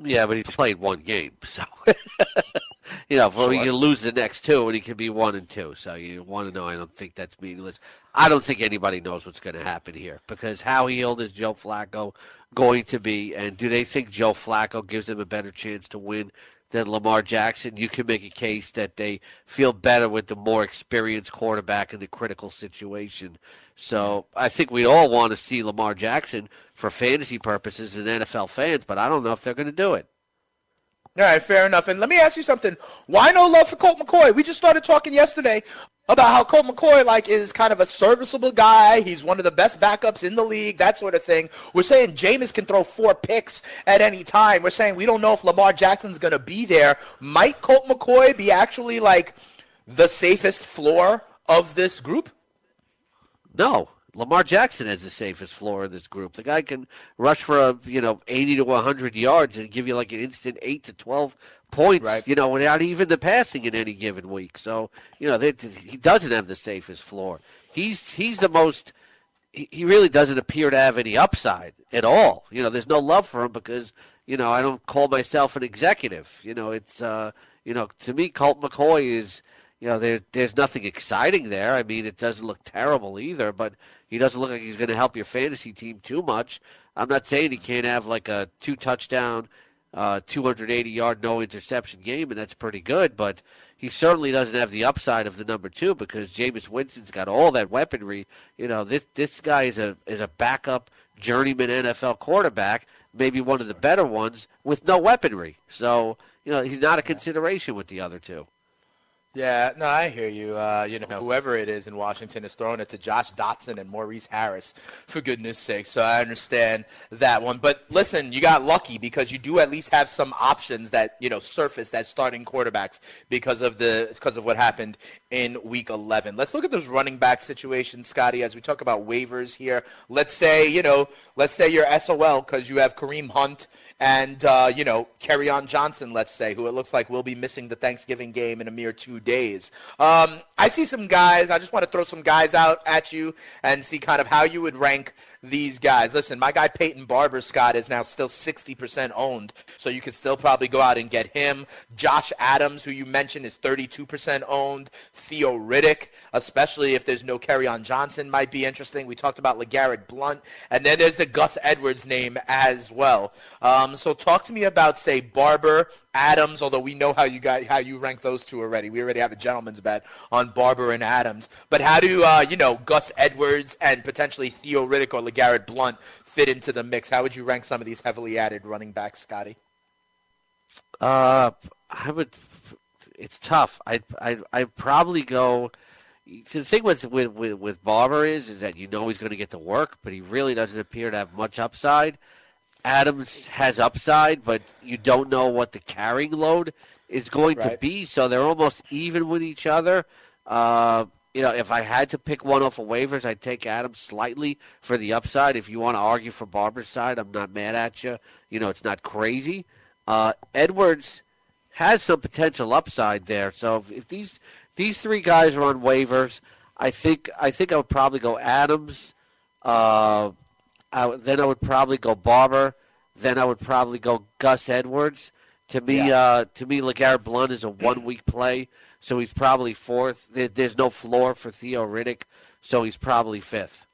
Yeah, but he played one game, so you know, sure. you lose the next two, and he could be one and two. So you want to know? I don't think that's meaningless. I don't think anybody knows what's going to happen here because how healed is Joe Flacco going to be, and do they think Joe Flacco gives them a better chance to win than Lamar Jackson? You can make a case that they feel better with the more experienced quarterback in the critical situation. So I think we all want to see Lamar Jackson for fantasy purposes and NFL fans, but I don't know if they're going to do it. All right, fair enough. And let me ask you something. Why no love for Colt McCoy? We just started talking yesterday about how Colt McCoy like is kind of a serviceable guy. He's one of the best backups in the league, that sort of thing. We're saying Jameis can throw four picks at any time. We're saying we don't know if Lamar Jackson's to be there. Might Colt McCoy be actually like the safest floor of this group? No, Lamar Jackson has the safest floor in this group. The guy can rush for a you know eighty to one hundred yards and give you like an instant eight to twelve points. Right. You know, without even the passing in any given week. So you know they, he doesn't have the safest floor. He's he's the most. He really doesn't appear to have any upside at all. You know, there's no love for him because you know I don't call myself an executive. You know, it's uh, you know to me Colt McCoy is you know, there, there's nothing exciting there. I mean, it doesn't look terrible either, but he doesn't look like he's going to help your fantasy team too much. I'm not saying he can't have like a two touchdown, uh, 280 yard, no interception game, and that's pretty good, but he certainly doesn't have the upside of the number two because Jameis Winston's got all that weaponry. You know, this this guy is a is a backup journeyman NFL quarterback, maybe one of the better ones with no weaponry. So you know, he's not a consideration with the other two. Yeah, no, I hear you. Uh, you know, whoever it is in Washington is throwing it to Josh Doctson and Maurice Harris, for goodness sake. So I understand that one. But listen, you got lucky because you do at least have some options that you know surface that starting quarterbacks because of the because of what happened in Week 11. Let's look at those running back situations, Scotty, as we talk about waivers here. Let's say you know, let's say you're SOL because you have Kareem Hunt and uh, you know Kerryon Johnson, let's say, who it looks like will be missing the Thanksgiving game in a mere two days. Um, I see some guys. I just want to throw some guys out at you and see kind of how you would rank these guys. Listen, my guy Peyton Barber Scott is now still 60% owned, so you could still probably go out and get him. Josh Adams, who you mentioned, is 32% owned. Theo Riddick, especially if there's no Kerryon Johnson, might be interesting. We talked about LeGarrette Blunt, and then there's the Gus Edwards name as well. Um, so talk to me about, say, Barber, Adams, although we know how you got how you rank those two already. We already have a gentleman's bet on Barber and Adams. But how do uh, you know Gus Edwards and potentially Theo Riddick or LeGarrette Blunt fit into the mix? How would you rank some of these heavily added running backs, Scotty? Uh, I would. It's tough. I I I probably go. The thing with, with, with, with Barber is is that you know he's going to get to work, but he really doesn't appear to have much upside. Adams has upside, but you don't know what the carrying load is going right. to be. So they're almost even with each other. Uh, you know, if I had to pick one off of waivers, I'd take Adams slightly for the upside. If you want to argue for Barber's side, I'm not mad at you. You know, it's not crazy. Uh, Edwards has some potential upside there. So if, if these these three guys are on waivers, I think I think I would probably go Adams. Uh, I, then I would probably go Barber. Then I would probably go Gus Edwards. To me, yeah. uh, to me, LeGarrette Blunt is a one-week play, so he's probably fourth. There's no floor for Theo Riddick, so he's probably fifth.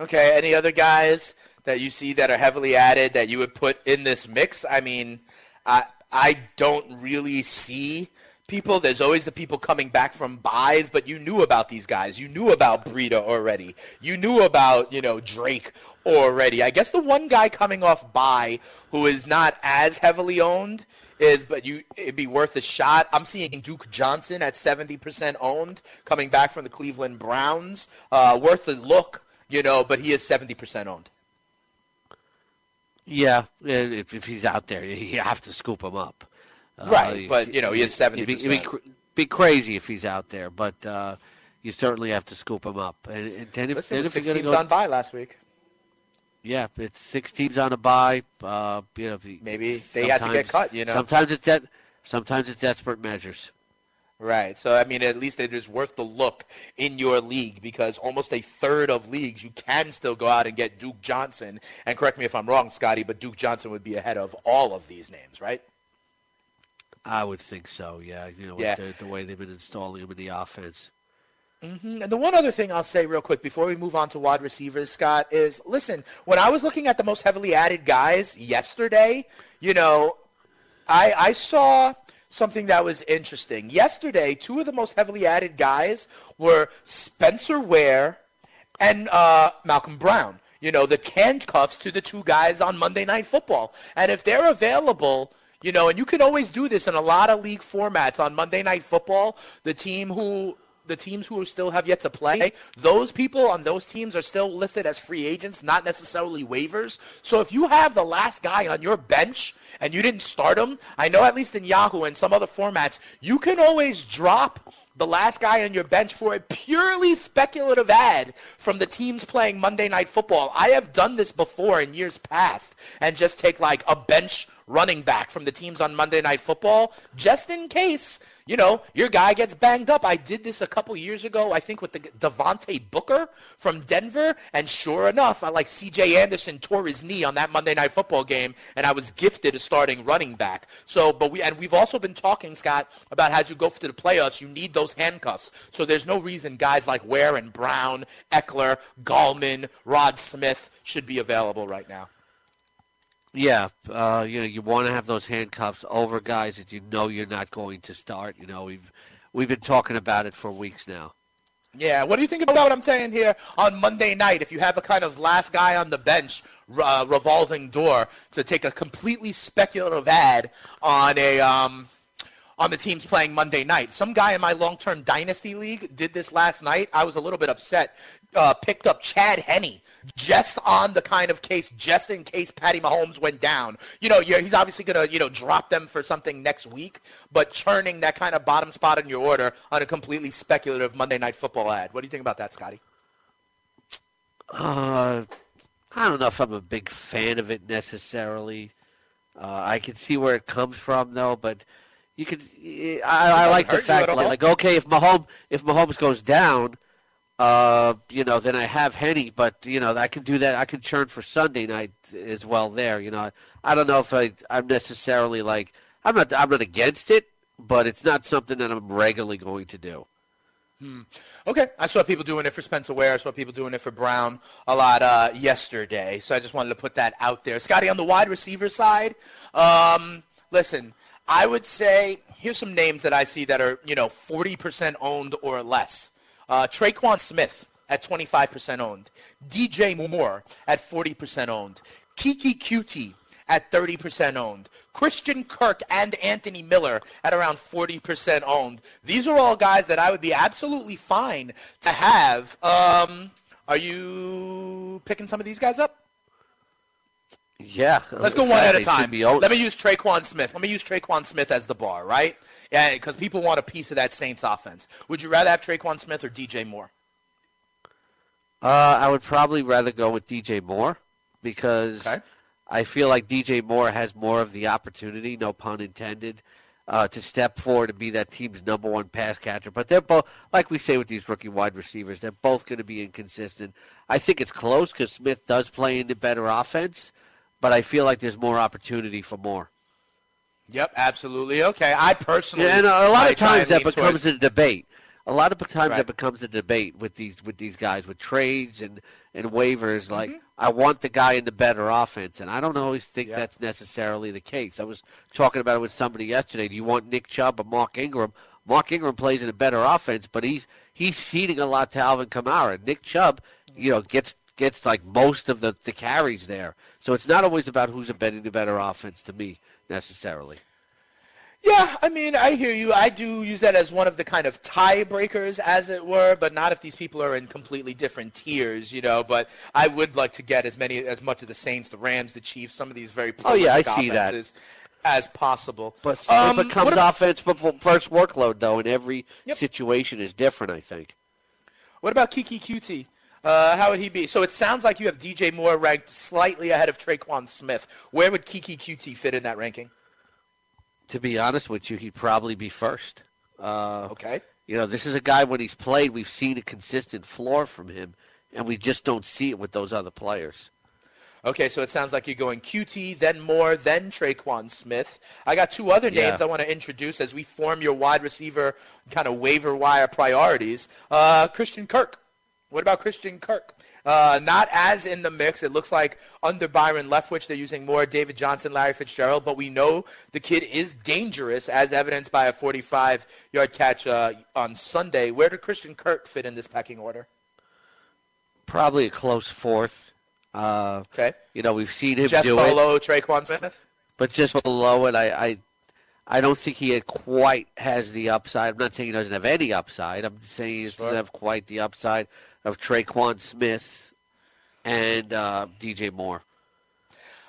Okay. Any other guys that you see that are heavily added that you would put in this mix? I mean, I I don't really see people. There's always the people coming back from byes, but you knew about these guys. You knew about Breida already. You knew about, you know, Drake already. I guess the one guy coming off bye who is not as heavily owned is, but you it'd be worth a shot. I'm seeing Duke Johnson at 70% owned, coming back from the Cleveland Browns. Uh, worth a look, you know, but he is 70% owned. Yeah, if, if he's out there, you have to scoop him up. Uh, right, but you know he is seventy percent. It'd be, be, crazy if he's out there, but uh, you certainly have to scoop him up. And, and then if, Listen, then if six teams go, on bye last week. Yeah, it's six teams on a bye. Uh, you know, maybe they had to get cut. You know, sometimes it's that. Sometimes it's desperate measures. Right. So I mean, at least it is worth the look in your league because almost a third of leagues you can still go out and get Duke Johnson. And correct me if I'm wrong, Scotty, but Duke Johnson would be ahead of all of these names, right? I would think so. Yeah. You know, Yeah. the, the way they've been installing him in the offense. Hmm And the one other thing I'll say real quick before we move on to wide receivers, Scott, is listen, when I was looking at the most heavily added guys yesterday, you know, I, I saw something that was interesting. Yesterday, two of the most heavily added guys were Spencer Ware and uh, Malcolm Brown. You know, the handcuffs to the two guys on Monday Night Football. And if they're available, you know, and you can always do this in a lot of league formats on Monday Night Football, the team who the teams who still have yet to play, those people on those teams are still listed as free agents, not necessarily waivers. So if you have the last guy on your bench and you didn't start him, I know at least in Yahoo and some other formats, you can always drop the last guy on your bench for a purely speculative ad from the teams playing Monday Night Football. I have done this before in years past and just take like a bench running back from the teams on Monday Night Football just in case, you know, your guy gets banged up. I did this a couple years ago, I think with the Devontae Booker from Denver, and sure enough, I like CJ Anderson tore his knee on that Monday Night Football game, and I was gifted a starting running back. So, but we and we've also been talking, Scott, about how you go to the playoffs, you need those handcuffs. So there's no reason guys like Ware and Brown, Ekeler, Gallman, Rod Smith should be available right now. Yeah, uh, you know, you want to have those handcuffs over guys that you know you're not going to start. You know, we've we've been talking about it for weeks now. Yeah, what do you think about what I'm saying here on Monday night? If you have a kind of last guy on the bench uh, revolving door to take a completely speculative ad on a um, on the teams playing Monday night. Some guy in my long-term dynasty league did this last night. I was a little bit upset. Uh, picked up Chad Henne just on the kind of case, just in case Patty Mahomes went down. You know, he's obviously going to, you know, drop them for something next week, but churning that kind of bottom spot in your order on a completely speculative Monday Night Football ad. What do you think about that, Scotty? Uh, I don't know if I'm a big fan of it necessarily. Uh, I can see where it comes from though, but you could. I, I like the fact, like, like, okay, if Mahomes if Mahomes goes down, uh, you know, then I have Henne, but you know, I can do that. I can churn for Sunday night as well. There, you know, I, I don't know if I I'm necessarily like I'm not I'm not against it, but it's not something that I'm regularly going to do. Hmm. Okay, I saw people doing it for Spencer Ware. I saw people doing it for Brown a lot uh, yesterday. So I just wanted to put that out there. Scotty, on the wide receiver side, um, listen, I would say here's some names that I see that are you know 40% owned or less. Uh, Tre'Quan Smith at 25% owned. DJ Moore at 40% owned. Keke Coutee at 30% owned. Christian Kirk and Anthony Miller at around 40% owned. These are all guys that I would be absolutely fine to have. Um, are you picking some of these guys up? Yeah, Let's go one at a time. Let me use Tre'Quan Smith. Let me use Tre'Quan Smith as the bar, right? Yeah, because people want a piece of that Saints offense. Would you rather have Tre'Quan Smith or DJ Moore? Uh, I would probably rather go with DJ Moore because I feel like DJ Moore has more of the opportunity, no pun intended, uh, to step forward and be that team's number one pass catcher. But they're both, like we say with these rookie wide receivers, they're both going to be inconsistent. I think it's close because Smith does play into better offense, but I feel like there's more opportunity for more. Yep, absolutely. Okay, I personally Yeah, and a, lot of times that becomes towards- a debate. A lot of times Right. that becomes a debate with these with these guys with trades and and waivers. Like Mm-hmm. I want the guy in the better offense, and I don't always think that's necessarily the case. I was talking about it with somebody yesterday. Do you want Nick Chubb or Mark Ingram? Mark Ingram plays in a better offense, but he's he's ceding a lot to Alvin Kamara. Nick Chubb, you know, gets gets like most of the the carries there. So it's not always about who's betting the better offense to me necessarily. Yeah, I mean, I hear you. I do use that as one of the kind of tiebreakers, as it were, but not if these people are in completely different tiers, you know. But I would like to get as many, as much of the Saints, the Rams, the Chiefs, some of these very Oh, yeah, I see that. as possible. But Um, it becomes about- offense before first workload, though, and every situation is different, I think. What about Keke Coutee? Uh, how would he be? So it sounds like you have DJ Moore ranked slightly ahead of Tre'Quan Smith. Where would Keke Coutee fit in that ranking? To be honest with you, he'd probably be first. Uh, okay. You know, this is a guy when he's played, we've seen a consistent floor from him, and we just don't see it with those other players. Okay, so it sounds like you're going Coutee, then Moore, then Tre'Quan Smith. I got two other Yeah. names I want to introduce as we form your wide receiver kind of waiver wire priorities. Uh, Christian Kirk. What about Christian Kirk? Uh, not as in the mix. It looks like under Byron Leftwich, they're using more David Johnson, Larry Fitzgerald, but we know the kid is dangerous, as evidenced by a 45-yard catch uh, on Sunday. Where did Christian Kirk fit in this pecking order? Probably a close fourth. Uh, okay. You know, we've seen him Just do it. below Tre'Quan Smith? but just below it. I, I, I don't think he had quite has the upside. I'm not saying he doesn't have any upside. I'm saying he doesn't have quite the upside of Tre'Quan Smith and uh, DJ Moore.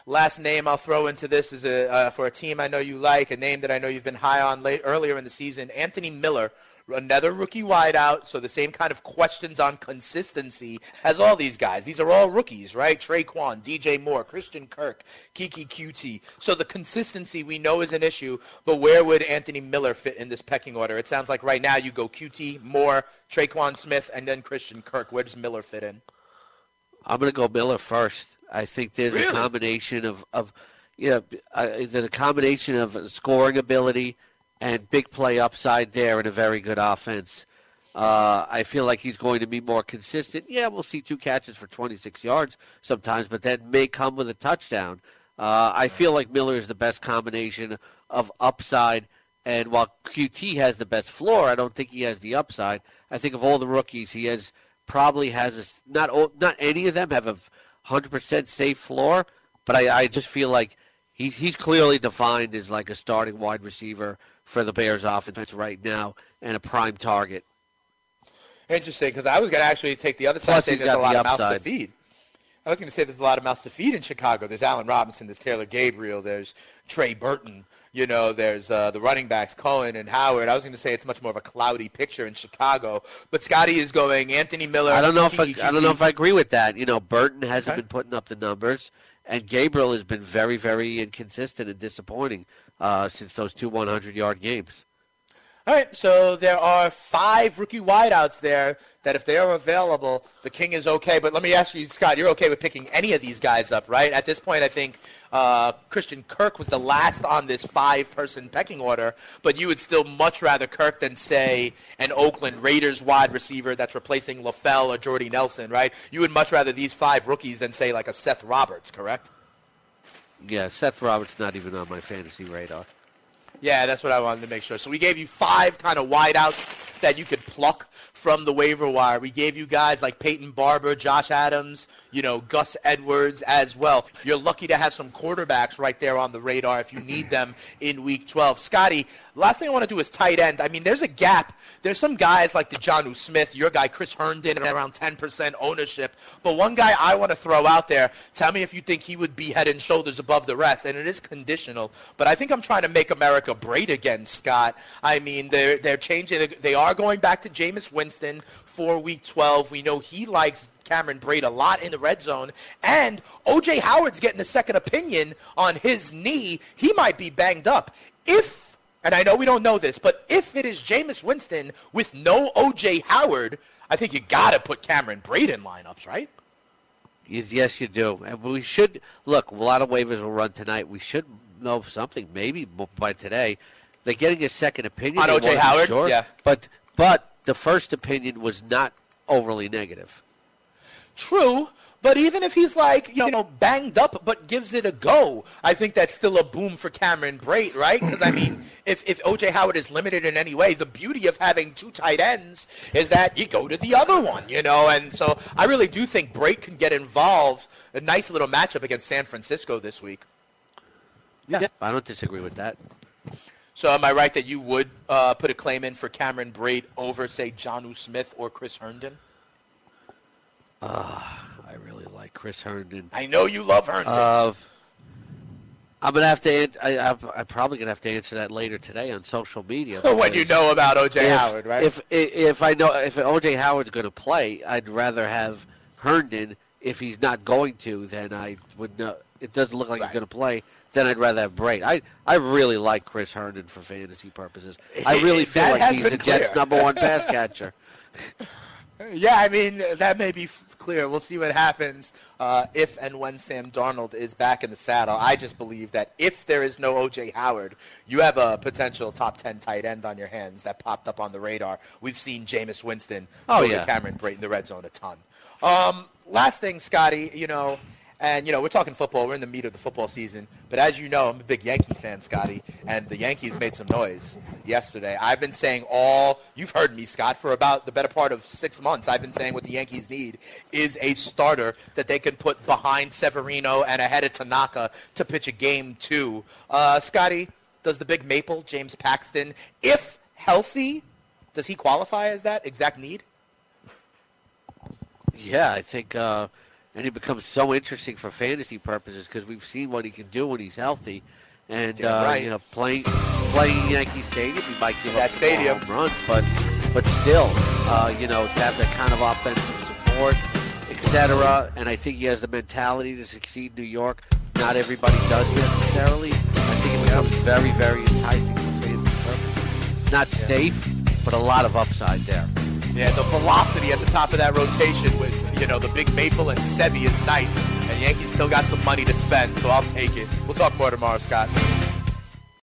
Last name I'll throw into this is a, uh, for a team I know you like, a name that I know you've been high on late earlier in the season. Anthony Miller, another rookie wideout, so the same kind of questions on consistency as all these guys. These are all rookies, right? Tre'Quan, DJ Moore, Christian Kirk, Keke Coutee. So the consistency we know is an issue, but where would Anthony Miller fit in this pecking order? It sounds like right now you go Coutee, Moore, Tre'Quan Smith, and then Christian Kirk. Where does Miller fit in? I'm going to go Miller first. I think there's a combination of, of you know, uh, there's a combination of scoring ability and big play upside there and a very good offense. Uh, I feel like he's going to be more consistent. Yeah, we'll see two catches for 26 yards sometimes, but that may come with a touchdown. Uh, I feel like Miller is the best combination of upside, and while Coutee has the best floor, I don't think he has the upside. I think of all the rookies, he has probably has a not all, not any of them have a hundred percent safe floor, but I, I just feel like he, he's clearly defined as like a starting wide receiver for the Bears offense right now and a prime target. Interesting, because I was going to actually take the other side Plus and say there's a lot the of mouths to feed. I was going to say there's a lot of mouths to feed in Chicago. There's Allen Robinson, there's Taylor Gabriel, there's Trey Burton. You know, there's uh, the running backs Cohen and Howard. I was going to say it's much more of a cloudy picture in Chicago, but Scotty is going Anthony Miller. I don't know if I, I don't know if I agree with that. You know, Burton hasn't Okay. been putting up the numbers, and Gabriel has been very, very inconsistent and disappointing uh, since those two 100-yard games. All right, so there are five rookie wideouts there that if they are available, the King is okay. But let me ask you, Scott, you're okay with picking any of these guys up, right? At this point, I think uh, Christian Kirk was the last on this five-person pecking order, but you would still much rather Kirk than, say, an Oakland Raiders wide receiver that's replacing LaFell or Jordy Nelson, right? You would much rather these five rookies than, say, like a Seth Roberts, correct? Yeah, Seth Roberts not even on my fantasy radar. Yeah, that's what I wanted to make sure. So we gave you five kind of wideouts that you could pluck from the waiver wire. We gave you guys like Peyton Barber, Josh Adams, you know, Gus Edwards as well. You're lucky to have some quarterbacks right there on the radar if you need them in week 12. Scotty, last thing I want to do is tight end. I mean, there's a gap. There's some guys like the Jonnu Smith, your guy Chris Herndon, at around 10% ownership. But one guy I want to throw out there, tell me if you think he would be head and shoulders above the rest. And it is conditional. But I think I'm trying to make America great again, Scott. I mean, they're, they're changing. They are going back to Jameis Winston for week 12. We know he likes Cameron Brate a lot in the red zone. And O.J. Howard's getting a second opinion on his knee. He might be banged up. If, and I know we don't know this, but if it is Jameis Winston with no O.J. Howard, I think you got to put Cameron Brate in lineups, right? Yes, yes, you do. And we should look. A lot of waivers will run tonight. We should know something maybe by today. They're getting a second opinion On O.J. Howard? sure. Yeah. But but the first opinion was not overly negative. True, but even if he's like, you know, banged up but gives it a go, I think that's still a boom for Cameron Brate, right? Because, I mean, if, if O.J. Howard is limited in any way, the beauty of having two tight ends is that you go to the other one, you know? And so I really do think Brate can get involved. A nice little matchup against San Francisco this week. Yeah, I don't disagree with that. So am I right that you would uh, put a claim in for Cameron Brate over, say, Jonnu Smith or Chris Herndon? Uh, I really like Chris Herndon. I know you love Herndon. Uh, I'm gonna have to. I, I'm, I'm probably gonna have to answer that later today on social media. when you know about O.J. if- Howard, right? If if I know if OJ Howard's going to play, I'd rather have Herndon. If he's not going to, then I would know. It doesn't look like he's going to play. Then I'd rather have Brate. I, I really like Chris Herndon for fantasy purposes. I really feel like he's the Jets' number one pass catcher. Yeah, I mean that may be f- clear. We'll see what happens uh, if and when Sam Darnold is back in the saddle. I just believe that if there is no OJ Howard, you have a potential top ten tight end on your hands that popped up on the radar. We've seen Jameis Winston, Oh, yeah. Cameron Brate in the red zone a ton. Um, last thing, Scotty, you know. And you know we're talking football. We're in the meat of the football season. But as you know, I'm a big Yankee fan, Scotty, and the Yankees made some noise yesterday. I've been saying all you've heard me, Scott, for about the better part of six months. I've been saying what the Yankees need is a starter that they can put behind Severino and ahead of Tanaka to pitch a game two. Uh, Scotty, does the big maple James Paxton, if healthy, does he qualify as that exact need? Yeah, I think, uh, and he becomes so interesting for fantasy purposes because we've seen what he can do when he's healthy, and uh, right. you know, playing playing Yankee Stadium, he might give That up stadium. runs, but but still, uh, you know, to have that kind of offensive support, etc. And I think he has the mentality to succeed in New York. Not everybody does necessarily. I think it becomes very, very enticing for fantasy purposes. Not safe, but a lot of upside there. Yeah, the velocity at the top of that rotation with you know the big maple and Sevy is nice, and Yankees still got some money to spend, so I'll take it. We'll talk more tomorrow, Scott.